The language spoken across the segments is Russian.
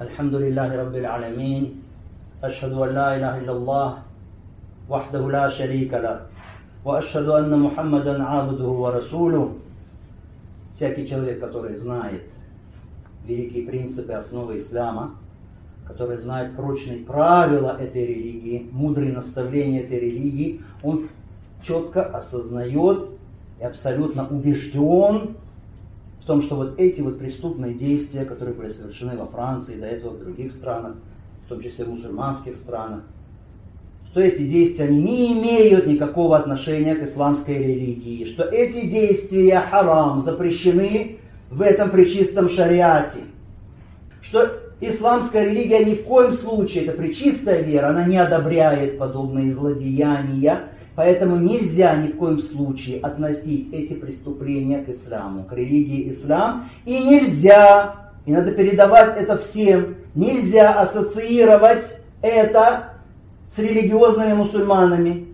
الحمد لله رب العالمين أشهد أن لا إله إلا الله وحده لا شريك له وأشهد أن محمدا عبده ورسوله Всякий человек, который знает великие принципы, основы ислама, который знает прочные правила этой религии, мудрые наставления этой религии, он четко осознает и абсолютно убежден в том, что вот эти вот преступные действия, которые были совершены во Франции, до этого в других странах, в том числе в мусульманских странах, что эти действия они не имеют никакого отношения к исламской религии, что эти действия харам запрещены в этом причистом шариате, что исламская религия ни в коем случае, это причистая вера, она не одобряет подобные злодеяния, Поэтому нельзя ни в коем случае относить эти преступления к исламу, к религии ислам. И нельзя, и надо передавать это всем, нельзя ассоциировать это с религиозными мусульманами,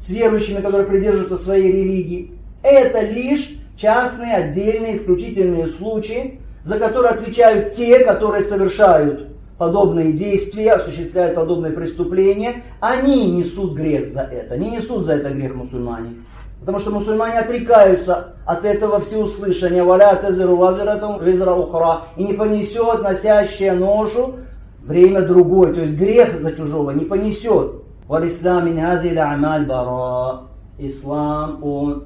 с верующими, которые придерживаются своей религии. Это лишь частные, отдельные, исключительные случаи, за которые отвечают те, которые совершают подобные действия, осуществляют подобные преступления, они несут грех за это. Не несут за это грех мусульмане. Потому что мусульмане отрекаются от этого всеуслышания. Валя тазиру вазиратум визра ухра. И не понесет носящая ношу время другой. То есть грех за чужого не понесет. Валислам амаль бара. Ислам, он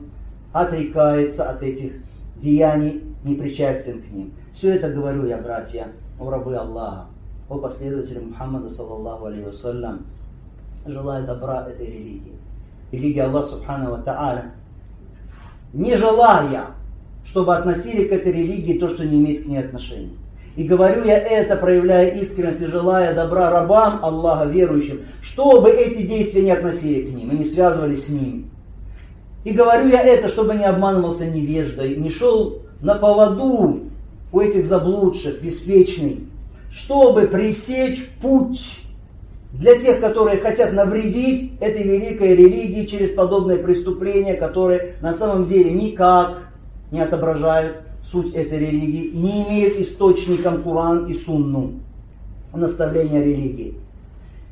отрекается от этих деяний, не причастен к ним. Все это говорю я, братья, о рабы Аллаха о последователе Мухаммада, саллаллаху вассалям, желая добра этой религии. Религия Аллаха Субхану Ва Та'аля, не желая, чтобы относили к этой религии то, что не имеет к ней отношения. И говорю я это, проявляя искренность и желая добра рабам Аллаха, верующим, чтобы эти действия не относили к ним и не связывались с ними. И говорю я это, чтобы не обманывался невеждой, не шел на поводу у этих заблудших, беспечных, чтобы пресечь путь для тех, которые хотят навредить этой великой религии через подобные преступления, которые на самом деле никак не отображают суть этой религии, не имеют источником Куран и Сунну, наставления религии.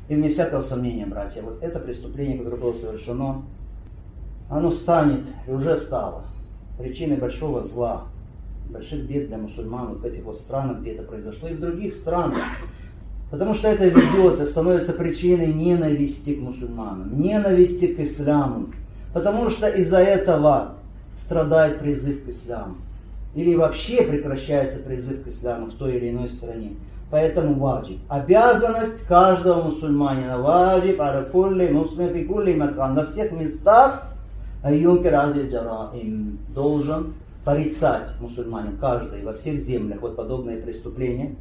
И вне всякого сомнения, братья, вот это преступление, которое было совершено, оно станет и уже стало причиной большого зла, больших бед для мусульман вот в этих вот странах, где это произошло, и в других странах. Потому что это ведет и становится причиной ненависти к мусульманам, ненависти к исламу. Потому что из-за этого страдает призыв к исламу. Или вообще прекращается призыв к исламу в той или иной стране. Поэтому ваджиб. Обязанность каждого мусульманина. Ваджиб, аракулли, муслим, фикулли, макан. На всех местах им должен порицать мусульманин каждый во всех землях вот подобные преступления,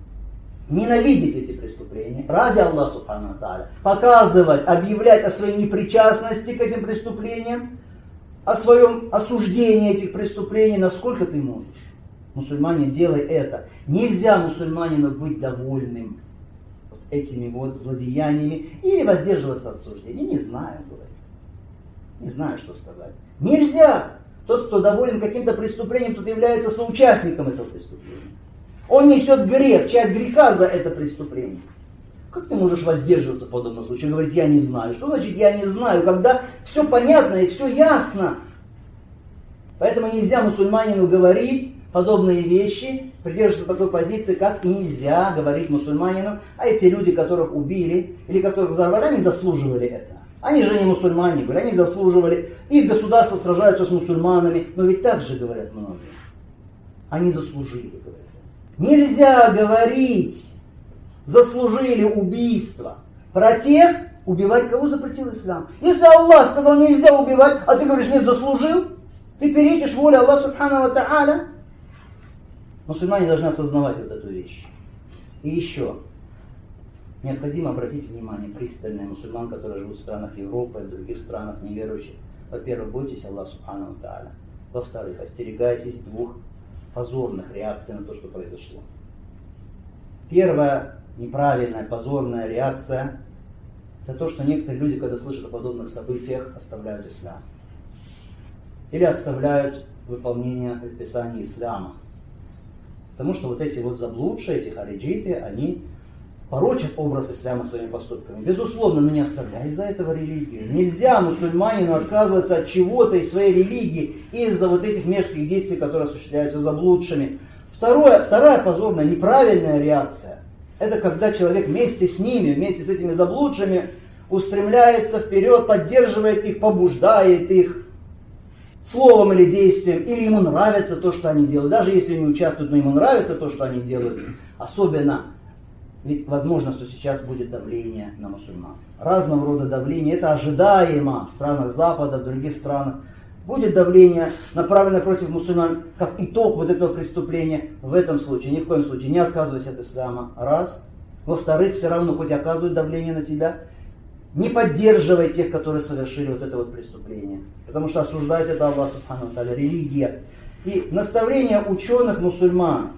ненавидеть эти преступления ради Аллаха Субхану Тааля, показывать, объявлять о своей непричастности к этим преступлениям, о своем осуждении этих преступлений, насколько ты можешь. Мусульманин, делай это. Нельзя мусульманину быть довольным этими вот злодеяниями или воздерживаться от суждения. Не знаю, говорит. Не знаю, что сказать. Нельзя. Тот, кто доволен каким-то преступлением, тот является соучастником этого преступления. Он несет грех, часть греха за это преступление. Как ты можешь воздерживаться в подобном случае? Он говорит, я не знаю. Что значит я не знаю? Когда все понятно и все ясно. Поэтому нельзя мусульманину говорить подобные вещи, придерживаться такой позиции, как и нельзя говорить мусульманину, а эти люди, которых убили или которых взорвали, они заслуживали это. Они же не мусульмане были, они заслуживали. Их государства сражаются с мусульманами, но ведь так же говорят многие. Они заслужили, говорят. Нельзя говорить, заслужили убийство. Про тех, убивать кого запретил ислам. Если Аллах сказал нельзя убивать, а ты говоришь нет, заслужил, ты перечишь волю Аллаха Субхану Тааля. Мусульмане должны осознавать вот эту вещь. И еще, Необходимо обратить внимание пристальное мусульман, которые живут в странах Европы, в других странах неверующих. Во-первых, бойтесь Аллаха Субхану Тааля. Во-вторых, остерегайтесь двух позорных реакций на то, что произошло. Первая неправильная, позорная реакция – это то, что некоторые люди, когда слышат о подобных событиях, оставляют ислам. Или оставляют выполнение предписаний ислама. Потому что вот эти вот заблудшие, эти хариджиты, они порочат образ ислама своими поступками. Безусловно, но не оставляй из-за этого религию. Нельзя мусульманину отказываться от чего-то из своей религии из-за вот этих мерзких действий, которые осуществляются заблудшими. Второе, вторая позорная, неправильная реакция. Это когда человек вместе с ними, вместе с этими заблудшими, устремляется вперед, поддерживает их, побуждает их словом или действием, или ему нравится то, что они делают. Даже если не участвуют, но ему нравится то, что они делают. Особенно ведь возможно, что сейчас будет давление на мусульман. Разного рода давление, это ожидаемо в странах Запада, в других странах. Будет давление, направленное против мусульман, как итог вот этого преступления. В этом случае, ни в коем случае, не отказывайся от ислама. Раз. Во-вторых, все равно, хоть оказывают давление на тебя, не поддерживай тех, которые совершили вот это вот преступление. Потому что осуждает это Аллах Субхану религия. И наставление ученых мусульман,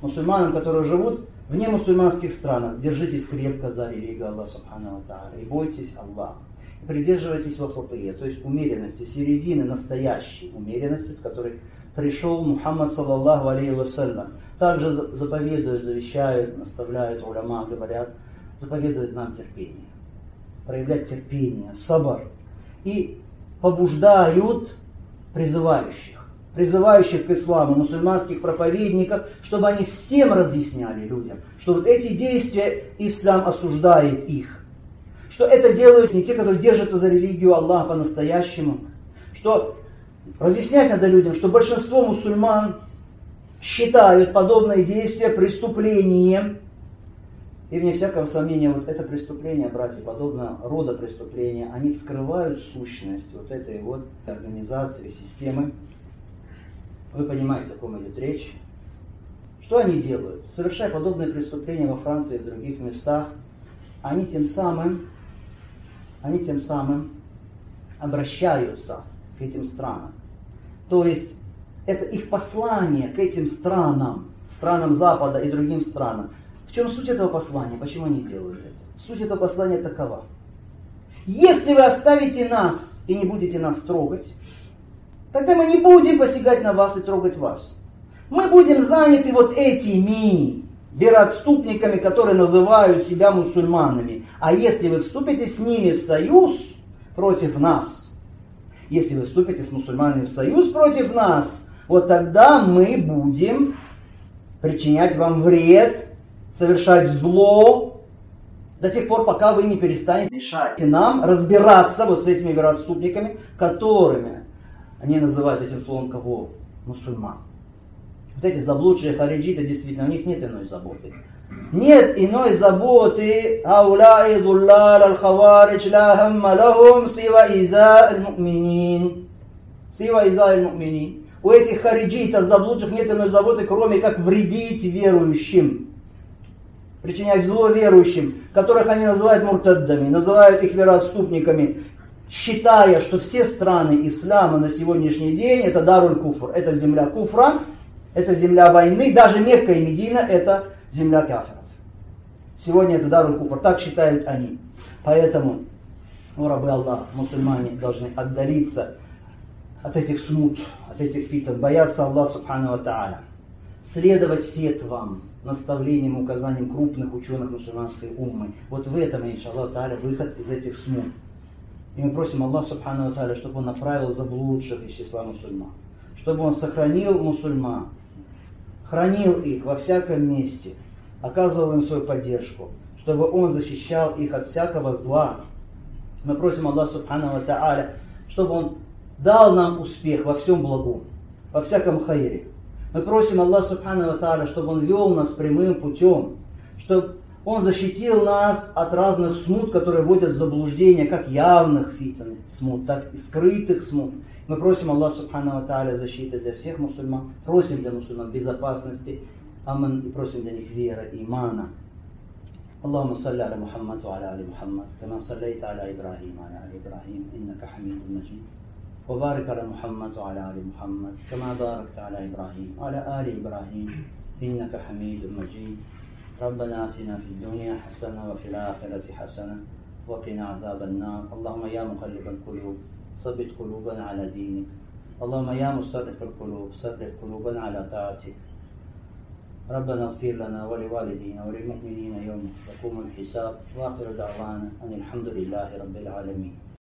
мусульманам, которые живут в немусульманских странах держитесь крепко за религию Аллаха Субхану и бойтесь Аллаха. И придерживайтесь васатыя, то есть умеренности, середины настоящей умеренности, с которой пришел Мухаммад саллаллаху алейхи вассалям. Также заповедуют, завещают, наставляют уляма, говорят, заповедуют нам терпение. Проявлять терпение, сабар. И побуждают призывающих призывающих к исламу, мусульманских проповедников, чтобы они всем разъясняли людям, что вот эти действия ислам осуждает их. Что это делают не те, которые держатся за религию Аллаха по-настоящему. Что разъяснять надо людям, что большинство мусульман считают подобные действия преступлением. И вне всякого сомнения, вот это преступление, братья, подобно рода преступления, они вскрывают сущность вот этой вот организации, системы, вы понимаете, о ком идет речь. Что они делают? Совершая подобные преступления во Франции и в других местах, они тем самым, они тем самым обращаются к этим странам. То есть это их послание к этим странам, странам Запада и другим странам. В чем суть этого послания? Почему они делают это? Суть этого послания такова. Если вы оставите нас и не будете нас трогать, Тогда мы не будем посягать на вас и трогать вас. Мы будем заняты вот этими вероотступниками, которые называют себя мусульманами. А если вы вступите с ними в союз против нас, если вы вступите с мусульманами в союз против нас, вот тогда мы будем причинять вам вред, совершать зло, до тех пор, пока вы не перестанете мешать нам разбираться вот с этими вероотступниками, которыми они называют этим словом кого? Мусульман. Вот эти заблудшие хариджиты, действительно, у них нет иной заботы. Нет иной заботы ауляи дуллал аль-хаваридж ла хамма лахум сива иза аль-муминин. Сива иза аль-муминин. У этих хариджитов, заблудших, нет иной заботы, кроме как вредить верующим. Причинять зло верующим, которых они называют муртаддами, называют их вероотступниками, считая, что все страны ислама на сегодняшний день это Даруль Куфр, это земля Куфра, это земля войны, даже Мекка и Медина это земля кафиров. Сегодня это Даруль Куфр, так считают они. Поэтому, ну, рабы Аллах, мусульмане должны отдалиться от этих смут, от этих фитов, бояться Аллаха Субхану Тааля, следовать фетвам, наставлениям, указаниям крупных ученых мусульманской уммы. Вот в этом, иншаллах выход из этих смут. И мы просим Аллах Субхану Тааля, чтобы Он направил заблудших из числа мусульман. Чтобы Он сохранил мусульман, хранил их во всяком месте, оказывал им свою поддержку, чтобы Он защищал их от всякого зла. Мы просим Аллах Субхану Тааля, чтобы Он дал нам успех во всем благом, во всяком хайре. Мы просим Аллах Субхану Тааля, чтобы Он вел нас прямым путем, чтобы он защитил нас от разных смут, которые вводят в заблуждение, как явных фитн смут, так и скрытых смут. Мы просим Аллаха Субхану Тааля защиты для всех мусульман, просим для мусульман безопасности, аман и просим для них веры, имана. اللهم صل على محمد وعلى ال محمد كما صليت على ابراهيم وعلى ال ابراهيم انك حميد مجيد وبارك على محمد وعلى ال محمد كما باركت على ابراهيم وعلى ال ابراهيم انك حميد مجيد ربنا آتنا في الدنيا حسنة وفي الآخرة حسنة وقنا عذاب النار. اللهم يا مقلب القلوب ثبت قلوبنا على دينك. اللهم يا مصرف القلوب صرف قلوبنا على طاعتك. ربنا اغفر لنا ولوالدينا وللمؤمنين يوم يقوم الحساب. وآخر دعوانا أن الحمد لله رب العالمين.